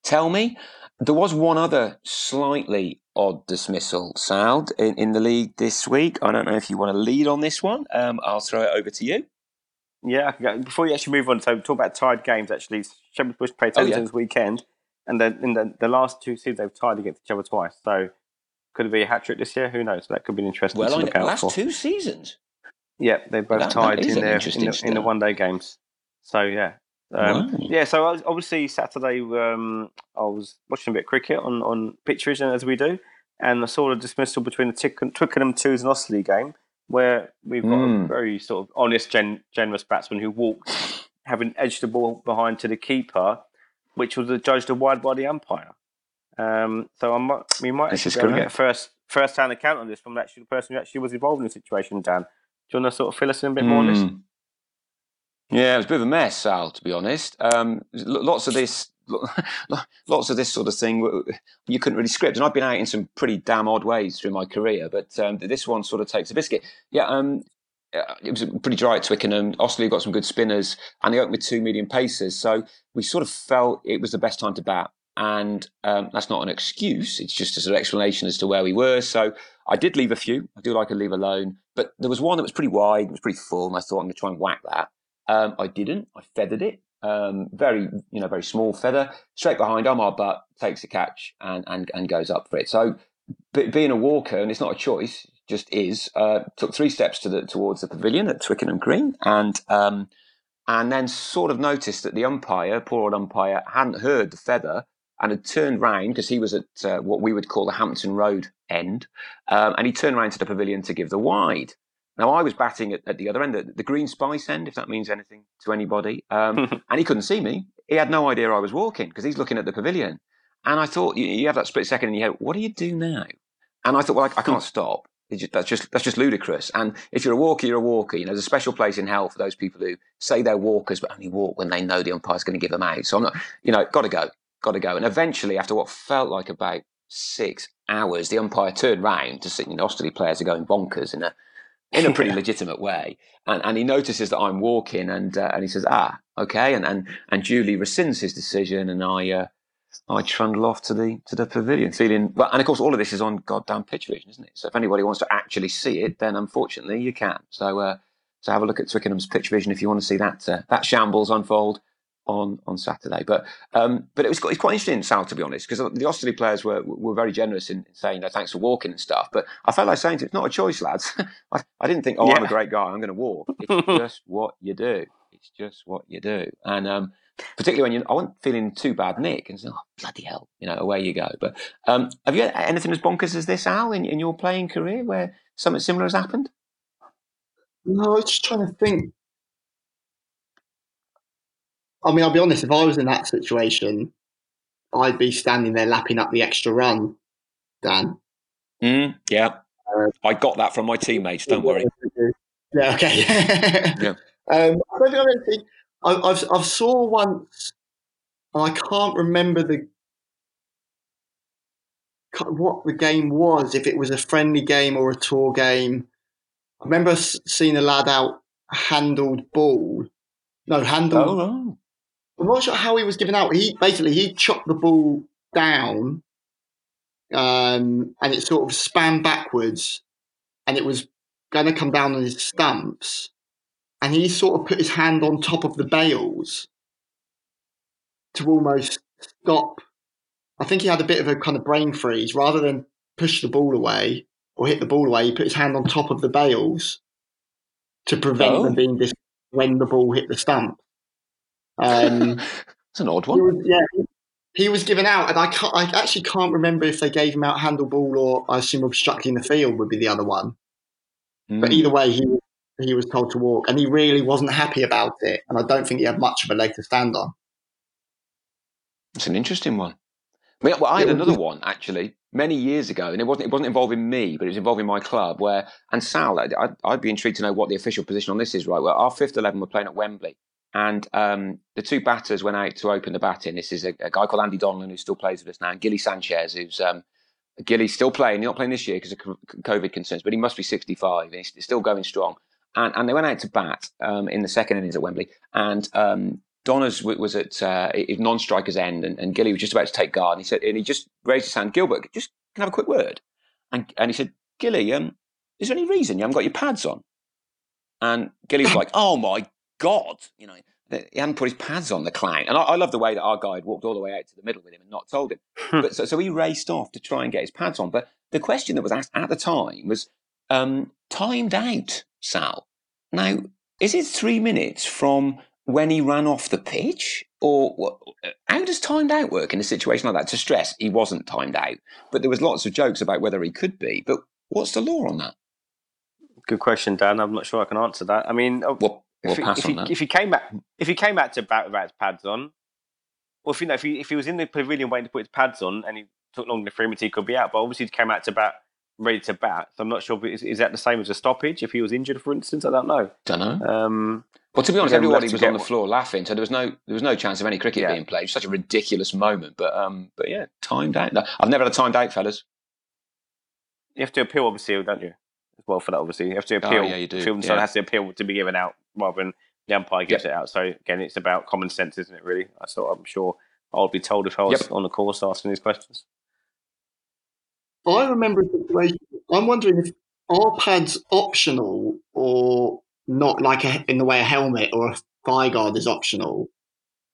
tell me. There was one other slightly odd dismissal, Sal, in, in the league this week. I don't know if you want to lead on this one. Um, I'll throw it over to you. Yeah, I can go. before you actually move on, so talk about tied games. Actually, Shepherd's Bush played Oh, Tennyson yeah. this weekend, and then in the, the last two seasons they've tied against each other twice. So could it be a hat trick this year? Who knows? That could be an interesting Well, to I look know, out last for. two seasons. Yeah, they both That- that tied is in their in the, in the one day games. So yeah, um, Wow. yeah. So I was- obviously Saturday, um, I was watching a bit of cricket on on vision as we do, and I saw the dismissal between the Tick- Twickenham Twos and Osterley game, where we've got a Mm. very sort of honest, gen- generous batsman who walked, having edged the ball behind to the keeper, which was adjudged a wide by the umpire. Um, so I might, we might This actually is be to get a first first hand account on this from actually the person who actually was involved in the situation, Dan. Do you want to sort of fill us in a bit more on this? Yeah, it was a bit of a mess, Sal. To be honest, um, lots of this, lots of this sort of thing you couldn't really script. And I've been out in some pretty damn odd ways through my career, but um, this one sort of takes a biscuit. Yeah, um, uh, it was pretty dry at Twickenham. Osterley got some good spinners, and they opened with two medium paces. So we sort of felt it was the best time to bat. And um, that's not an excuse; it's just a sort of explanation as to where we were. So I did leave a few. I do like a leave alone, but there was one that was pretty wide, it was pretty full, and I thought I'm going to try and whack that. Um, I didn't. I feathered it. Um, very, you know, very small feather, straight behind Omar Butt, takes a catch and, and, and goes up for it. So, be, being a walker, and it's not a choice, just is. Uh, took three steps to the towards the pavilion at Twickenham Green, and um, and then sort of noticed that the umpire, poor old umpire, hadn't heard the feather and had turned round because he was at uh, what we would call the Hampton Road end, um, and he turned round to the pavilion to give the wide. Now I was batting at, at the other end, the, the Green Spice end, if that means anything to anybody, um, and he couldn't see me. He had no idea I was walking because he's looking at the pavilion. And I thought, you, you have that split second in your head, what do you do now? And I thought, well, I, I can't stop. Just, that's just that's just ludicrous. And if you're a walker, you're a walker. You know, there's a special place in hell for those people who say they're walkers but only walk when they know the umpire's going to give them out. So I'm not, you know, got to go, got to go. And eventually, after what felt like about six hours, the umpire turned round to see, you know, Osterley players are going bonkers in a in a pretty legitimate way. And, and he notices that I'm walking, and uh, and he says, "Ah, okay." And and and Julie rescinds his decision, and I uh, I trundle off to the to the pavilion, feeling. Well, and of course, all of this is on goddamn pitch vision, isn't it? So if anybody wants to actually see it, then unfortunately you can. So uh, so have a look at Twickenham's pitch vision if you want to see that uh, that shambles unfold on on Saturday. But um, but it was quite, it's quite interesting, Sal, to be honest, because the Osterley players were were very generous in saying, "No, thanks for walking and stuff." But I felt like saying, to, "It's not a choice, lads." I, I didn't think, "Oh, I'm a great guy. I'm going to walk." It's just what you do. It's just what you do, and um, particularly when you, I wasn't feeling too bad, Nick, and so, oh, bloody hell, you know, away you go. But um, have you had anything as bonkers as this, Al, in, in your playing career, where something similar has happened? No, I was just trying to think. I mean, I'll be honest. If I was in that situation, I'd be standing there lapping up the extra run. Dan. Mm, yeah, Uh, I got that from my teammates. Don't worry. Yeah. Okay. Yeah. Um, I don't think I've anything. I, I've I've saw once, and I can't remember the what the game was. If it was a friendly game or a tour game. I remember seeing a lad out handled ball. No, handled Oh, right. I'm not sure how he was given out. He basically he chopped the ball down, um, and it sort of span backwards, and it was going to come down on his stumps, and he sort of put his hand on top of the bails to almost stop. I think he had a bit of a kind of brain freeze. Rather than push the ball away or hit the ball away, he put his hand on top of the bails to prevent Oh. them being dis- when the ball hit the stump. Um, It's an odd he one. was, yeah, he was given out, and I can't. I actually can't remember if they gave him out handleball or I assume obstructing the field would be the other one. But Mm. either way, he he was told to walk, and he really wasn't happy about it. And I don't think he had much of a leg to stand on. It's an interesting one. I, well, I had another one actually many years ago, and it wasn't it wasn't involving me, but it was involving my club. Where and Sal, I'd, I'd- I'd be intrigued to know what the official position on this is. Right, Where our fifth eleven were playing at Wembley, and um, the two batters went out to open the batting. This is a, a guy called Andy Donlan who still plays with us now, and Gilly Sanchez, who's um, Gilly's still playing. He's not playing this year because of COVID concerns, but he must be sixty-five. And he's still going strong. And, and they went out to bat um, in the second innings at Wembley, and um, Donners was at uh, non-striker's end, and, and Gilly was just about to take guard, and he said, and he just raised his hand, Gilbert, just can I have a quick word, and and he said, Gilly, um, is there any reason you haven't got your pads on? And Gilly was like, oh my god, you know, he hadn't put his pads on the clown. And I, I love the way that our guy had walked all the way out to the middle with him and not told him. but so, so he raced off to try and get his pads on. But the question that was asked at the time was um, timed out, Sal. Now, is it three minutes from when he ran off the pitch? Or what, how does timed out work in a situation like that? To stress, he wasn't timed out, but there was lots of jokes about whether he could be. But what's the law on that? Good question, Dan. I'm not sure I can answer that. I mean, uh, well, we'll if, if, he, if, he, came back, if he came back to bat without his pads on, or if you know, if he if he was in the pavilion waiting to put his pads on and he took longer for him, he could be out. But obviously, he came out to bat ready to bat. So I'm not sure. Is, is, that the same as a stoppage? If he was injured, for instance, I don't know. Don't know. Um, well, to be honest, everybody was on the floor laughing, so there was no there was no chance of any cricket yeah. being played. It was such a ridiculous moment. But um, but yeah, timed out. No, I've never had a timed out, fellas. You have to appeal, obviously, don't you? As well for that, obviously, you have to oh, appeal. Oh, yeah, you do. Film yeah. has to appeal to be given out rather than the umpire gives yep. it out. So again, it's about common sense, isn't it? Really, I so I'm sure I'll be told if I was yep. on the course asking these questions. I remember a situation. I'm wondering if are pads optional or not, like a, in the way a helmet or a thigh guard is optional,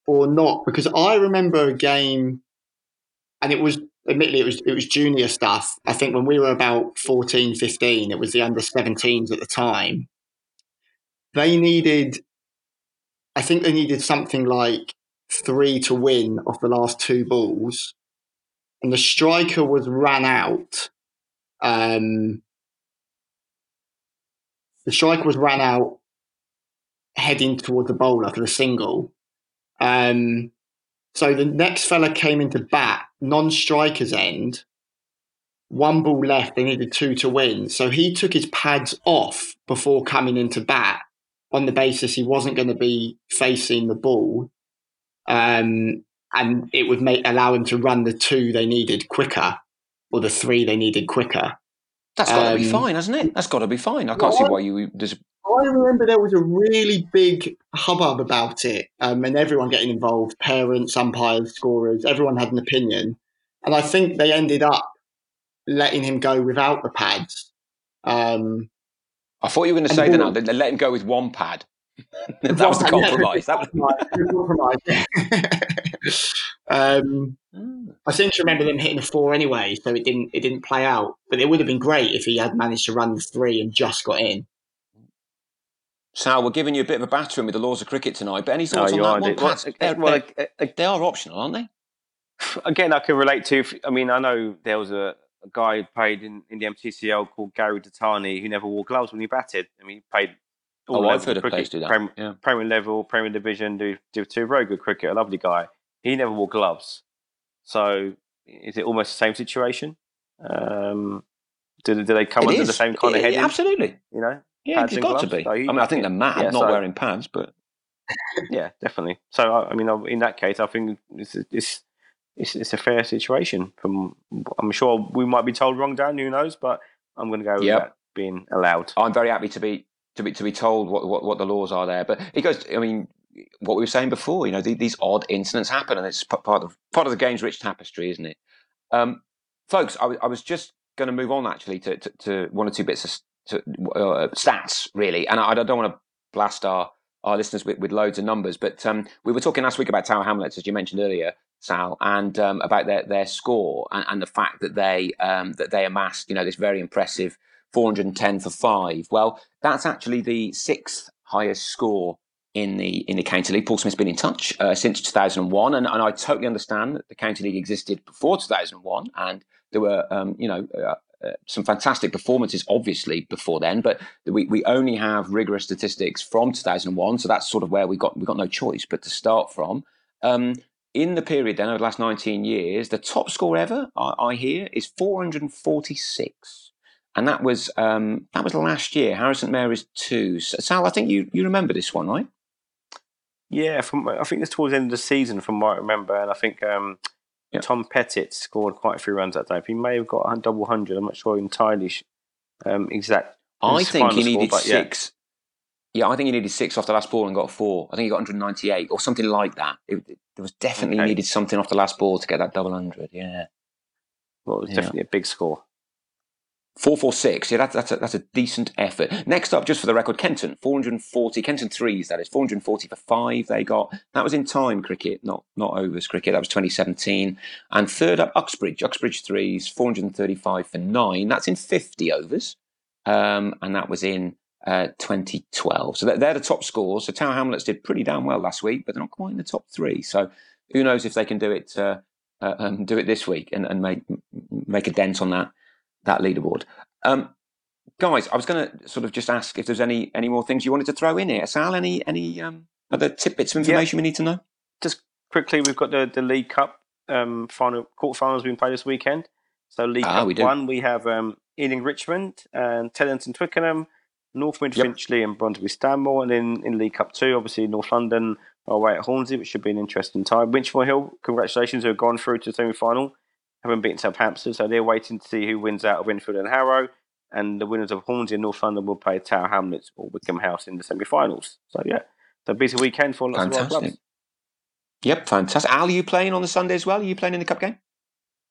or not? Because I remember a game, and it was admittedly it was it was junior stuff. I think when we were about 14, 15, it was the under 17s at the time. They needed, I think they needed something like three to win off the last two balls, and the striker was ran out. Um, the striker was ran out heading towards the bowler for the single. Um, so the next fella came into bat, non-striker's end. One ball left. They needed two to win. So he took his pads off before coming into bat on the basis he wasn't going to be facing the ball. Um, and it would make allow him to run the two they needed quicker or the three they needed quicker. That's got to um, be fine, hasn't it? That's got to be fine. I can't well, see why you. There's I remember there was a really big hubbub about it, um, and everyone getting involved parents, umpires, scorers, everyone had an opinion. And I think they ended up letting him go without the pads. Um, I thought you were going to say that now. They let him go with one pad. that was the compromise. that was the compromise. um. I seem to remember them hitting a four anyway, so it didn't it didn't play out. But it would have been great if he had managed to run the three and just got in. Sal, we're giving you a bit of a battering with the laws of cricket tonight, but any thoughts no, on that one? Well, they're, well, they're, uh, they are optional, aren't they? Again, I can relate to. I mean, I know there was a, a guy who played in, in the MCCL called Gary Datani who never wore gloves when he batted. I mean, he played all oh, I've heard of cricket, do that. Premier, yeah. Premier level, Premier Division, do do two very good cricket. A lovely guy. He never wore gloves, so is it almost the same situation? Um, do, do they come it under is. the same kind of heading? Absolutely. You know, yeah, it's got to be. So I mean, I think they're mad yeah, not so, wearing pads, but yeah, definitely. So I mean, in that case, I think it's it's it's, it's a fair situation. From I'm sure we might be told wrong, Dan. Who knows? But I'm going to go with yep. that being allowed. I'm very happy to be to be to be told what, what, what the laws are there. But it goes. I mean, what we were saying before. You know, the, these odd incidents happen, and it's part of part of the game's rich tapestry, isn't it? Um, folks, I, I was just going to move on actually to, to, to, one or two bits of to, uh, stats really, and I, I don't want to blast our our listeners with, with loads of numbers, but um, we were talking last week about Tower Hamlets, as you mentioned earlier, Sal, and um, about their, their score and, and, the fact that they um, that they amassed, you know, this very impressive 410 for five. Well, that's actually the sixth highest score in the in the county league. Paul Smith's been in touch uh, since 2001, and, and I totally understand that the county league existed before 2001, and there were um, you know uh, uh, some fantastic performances, obviously, before then, but we, we only have rigorous statistics from 2001, so that's sort of where we got we got no choice but to start from. Um, in the period then, over the last 19 years, the top score ever I, I hear is 446, and that was um, that was last year. Harrow St Mary's two. Sal, I think you you remember this one, right? Yeah, from I think it's towards the end of the season, from what I remember, and I think um, Yep. Tom Pettit scored quite a few runs that day. He may have got a double hundred. I'm not sure entirely um, exact. I think he needed score, six. Yeah, I think he needed six off the last ball and got four. I think he got 198 or something like that. It, it, there was definitely Okay. needed something off the last ball to get that double hundred. Yeah, Well, it was Yeah. definitely a big score. Four four six. Yeah, that's that's a, that's a decent effort. Next up, just for the record, Kenton 440. Kenton threes. That is 440 for five. They got that was in time cricket, not not overs cricket. That was 2017. And third up, Uxbridge. Uxbridge threes 435 for nine. That's in 50 overs, um, and that was in uh, 2012. So they're, they're the top scores. So Tower Hamlets did pretty damn well last week, but they're not quite in the top three. So who knows if they can do it uh, uh, um, do it this week and, and make make a dent on that that leaderboard. Um, guys, I was going to sort of just ask if there's any any more things you wanted to throw in here. Sal, any any um, other tidbits of information we need to know? Just quickly, we've got the, the League Cup um, final quarterfinals being played this weekend. So League Ah, Cup we one, we have um, Ealing Richmond and Teddington Twickenham, Northmid Yep. Finchley and Brunswick Stanmore, and in, in League Cup two, obviously North London are away at Hornsey, which should be an interesting time. Winchmore Hill, congratulations, who have gone through to the semi final, having beaten Southampton, so they're waiting to see who wins out of Enfield and Harrow. And the winners of Hornsey and North London will play Tower Hamlets or Wycombe House in the semi finals. So, yeah, so busy weekend for lots of our clubs. Yep, fantastic. Al, are you playing on the Sunday as well? Are you playing in the cup game?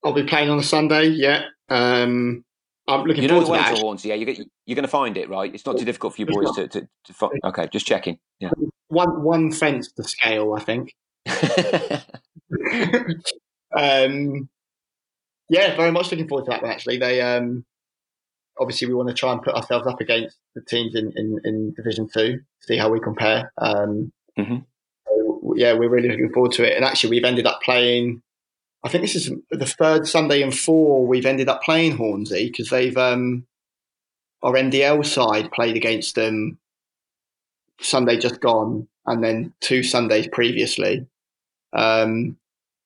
I'll be playing on the Sunday. Yeah. Um, I'm looking You know forward the to way that. to Hornsey, yeah. You're, you're going to find it, right? It's not too difficult for you boys to, to, to find. Okay, just checking. Yeah. One one fence to scale, I think. um, yeah, very much looking forward to that one. Actually, they um, obviously we want to try and put ourselves up against the teams in, in, in Division Two, see how we compare. Um, Mhm. so, yeah, we're really looking forward to it. And actually, we've ended up playing. I think this is the third Sunday in four we've ended up playing Hornsey because they've um, our NDL side played against them Sunday just gone, and then two Sundays previously. Um,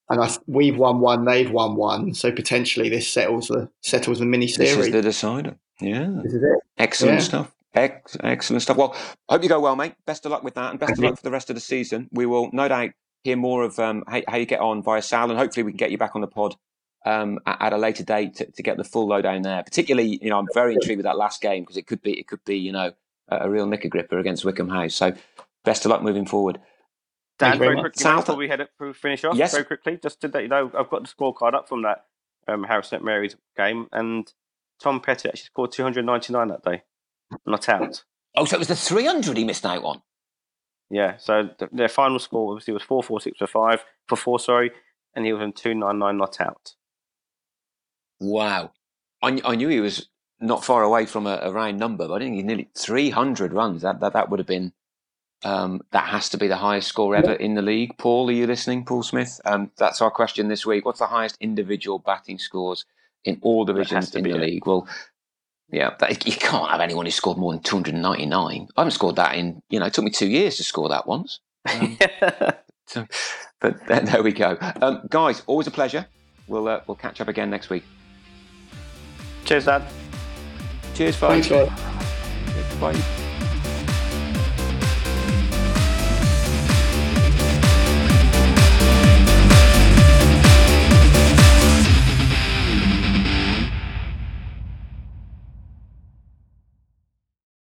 and I, we've won one, they've won one, so potentially this settles the settles the mini series. this is the decider. Yeah. This is it. Excellent Yeah. stuff. Ex- excellent stuff. Well, hope you go well, mate. Best of luck with that, and best of luck for the rest of the season. We will no doubt hear more of um, how, how you get on via Sal, and hopefully we can get you back on the pod um, at, at a later date to, to get the full lowdown there. Particularly, you know, I'm very intrigued with that last game because it could be it could be you know a, a real knicker gripper against Wycombe House. So, best of luck moving forward. Thank Dan, very very quickly, Sal- mate, before we head up, we finish off, Yes. very quickly, just to let you know, I've got the scorecard up from that um, Harrow St Mary's game, and Tom Petty actually scored 299 that day, not out. Oh, so it was the 300 he missed out on. Yeah, so th- their final score obviously was 446 for five, for four, sorry, and he was on 299 not out. Wow. I, I knew he was not far away from a, a round number, but I didn't think he nearly 300 runs. That, that, that would have been, um, that has to be the highest score ever in the league. Paul, are you listening? Paul Smith? Um, that's our question this week. What's the highest individual batting scores in all divisions in the it. league? Well, yeah, that, you can't have anyone who scored more than 299. I haven't scored that in, you know, it took me two years to score that once. Um, so, but there, there we go. Um, guys, always a pleasure. We'll, uh, we'll catch up again next week. Cheers, Dad. Cheers, folks. Thanks. Bye.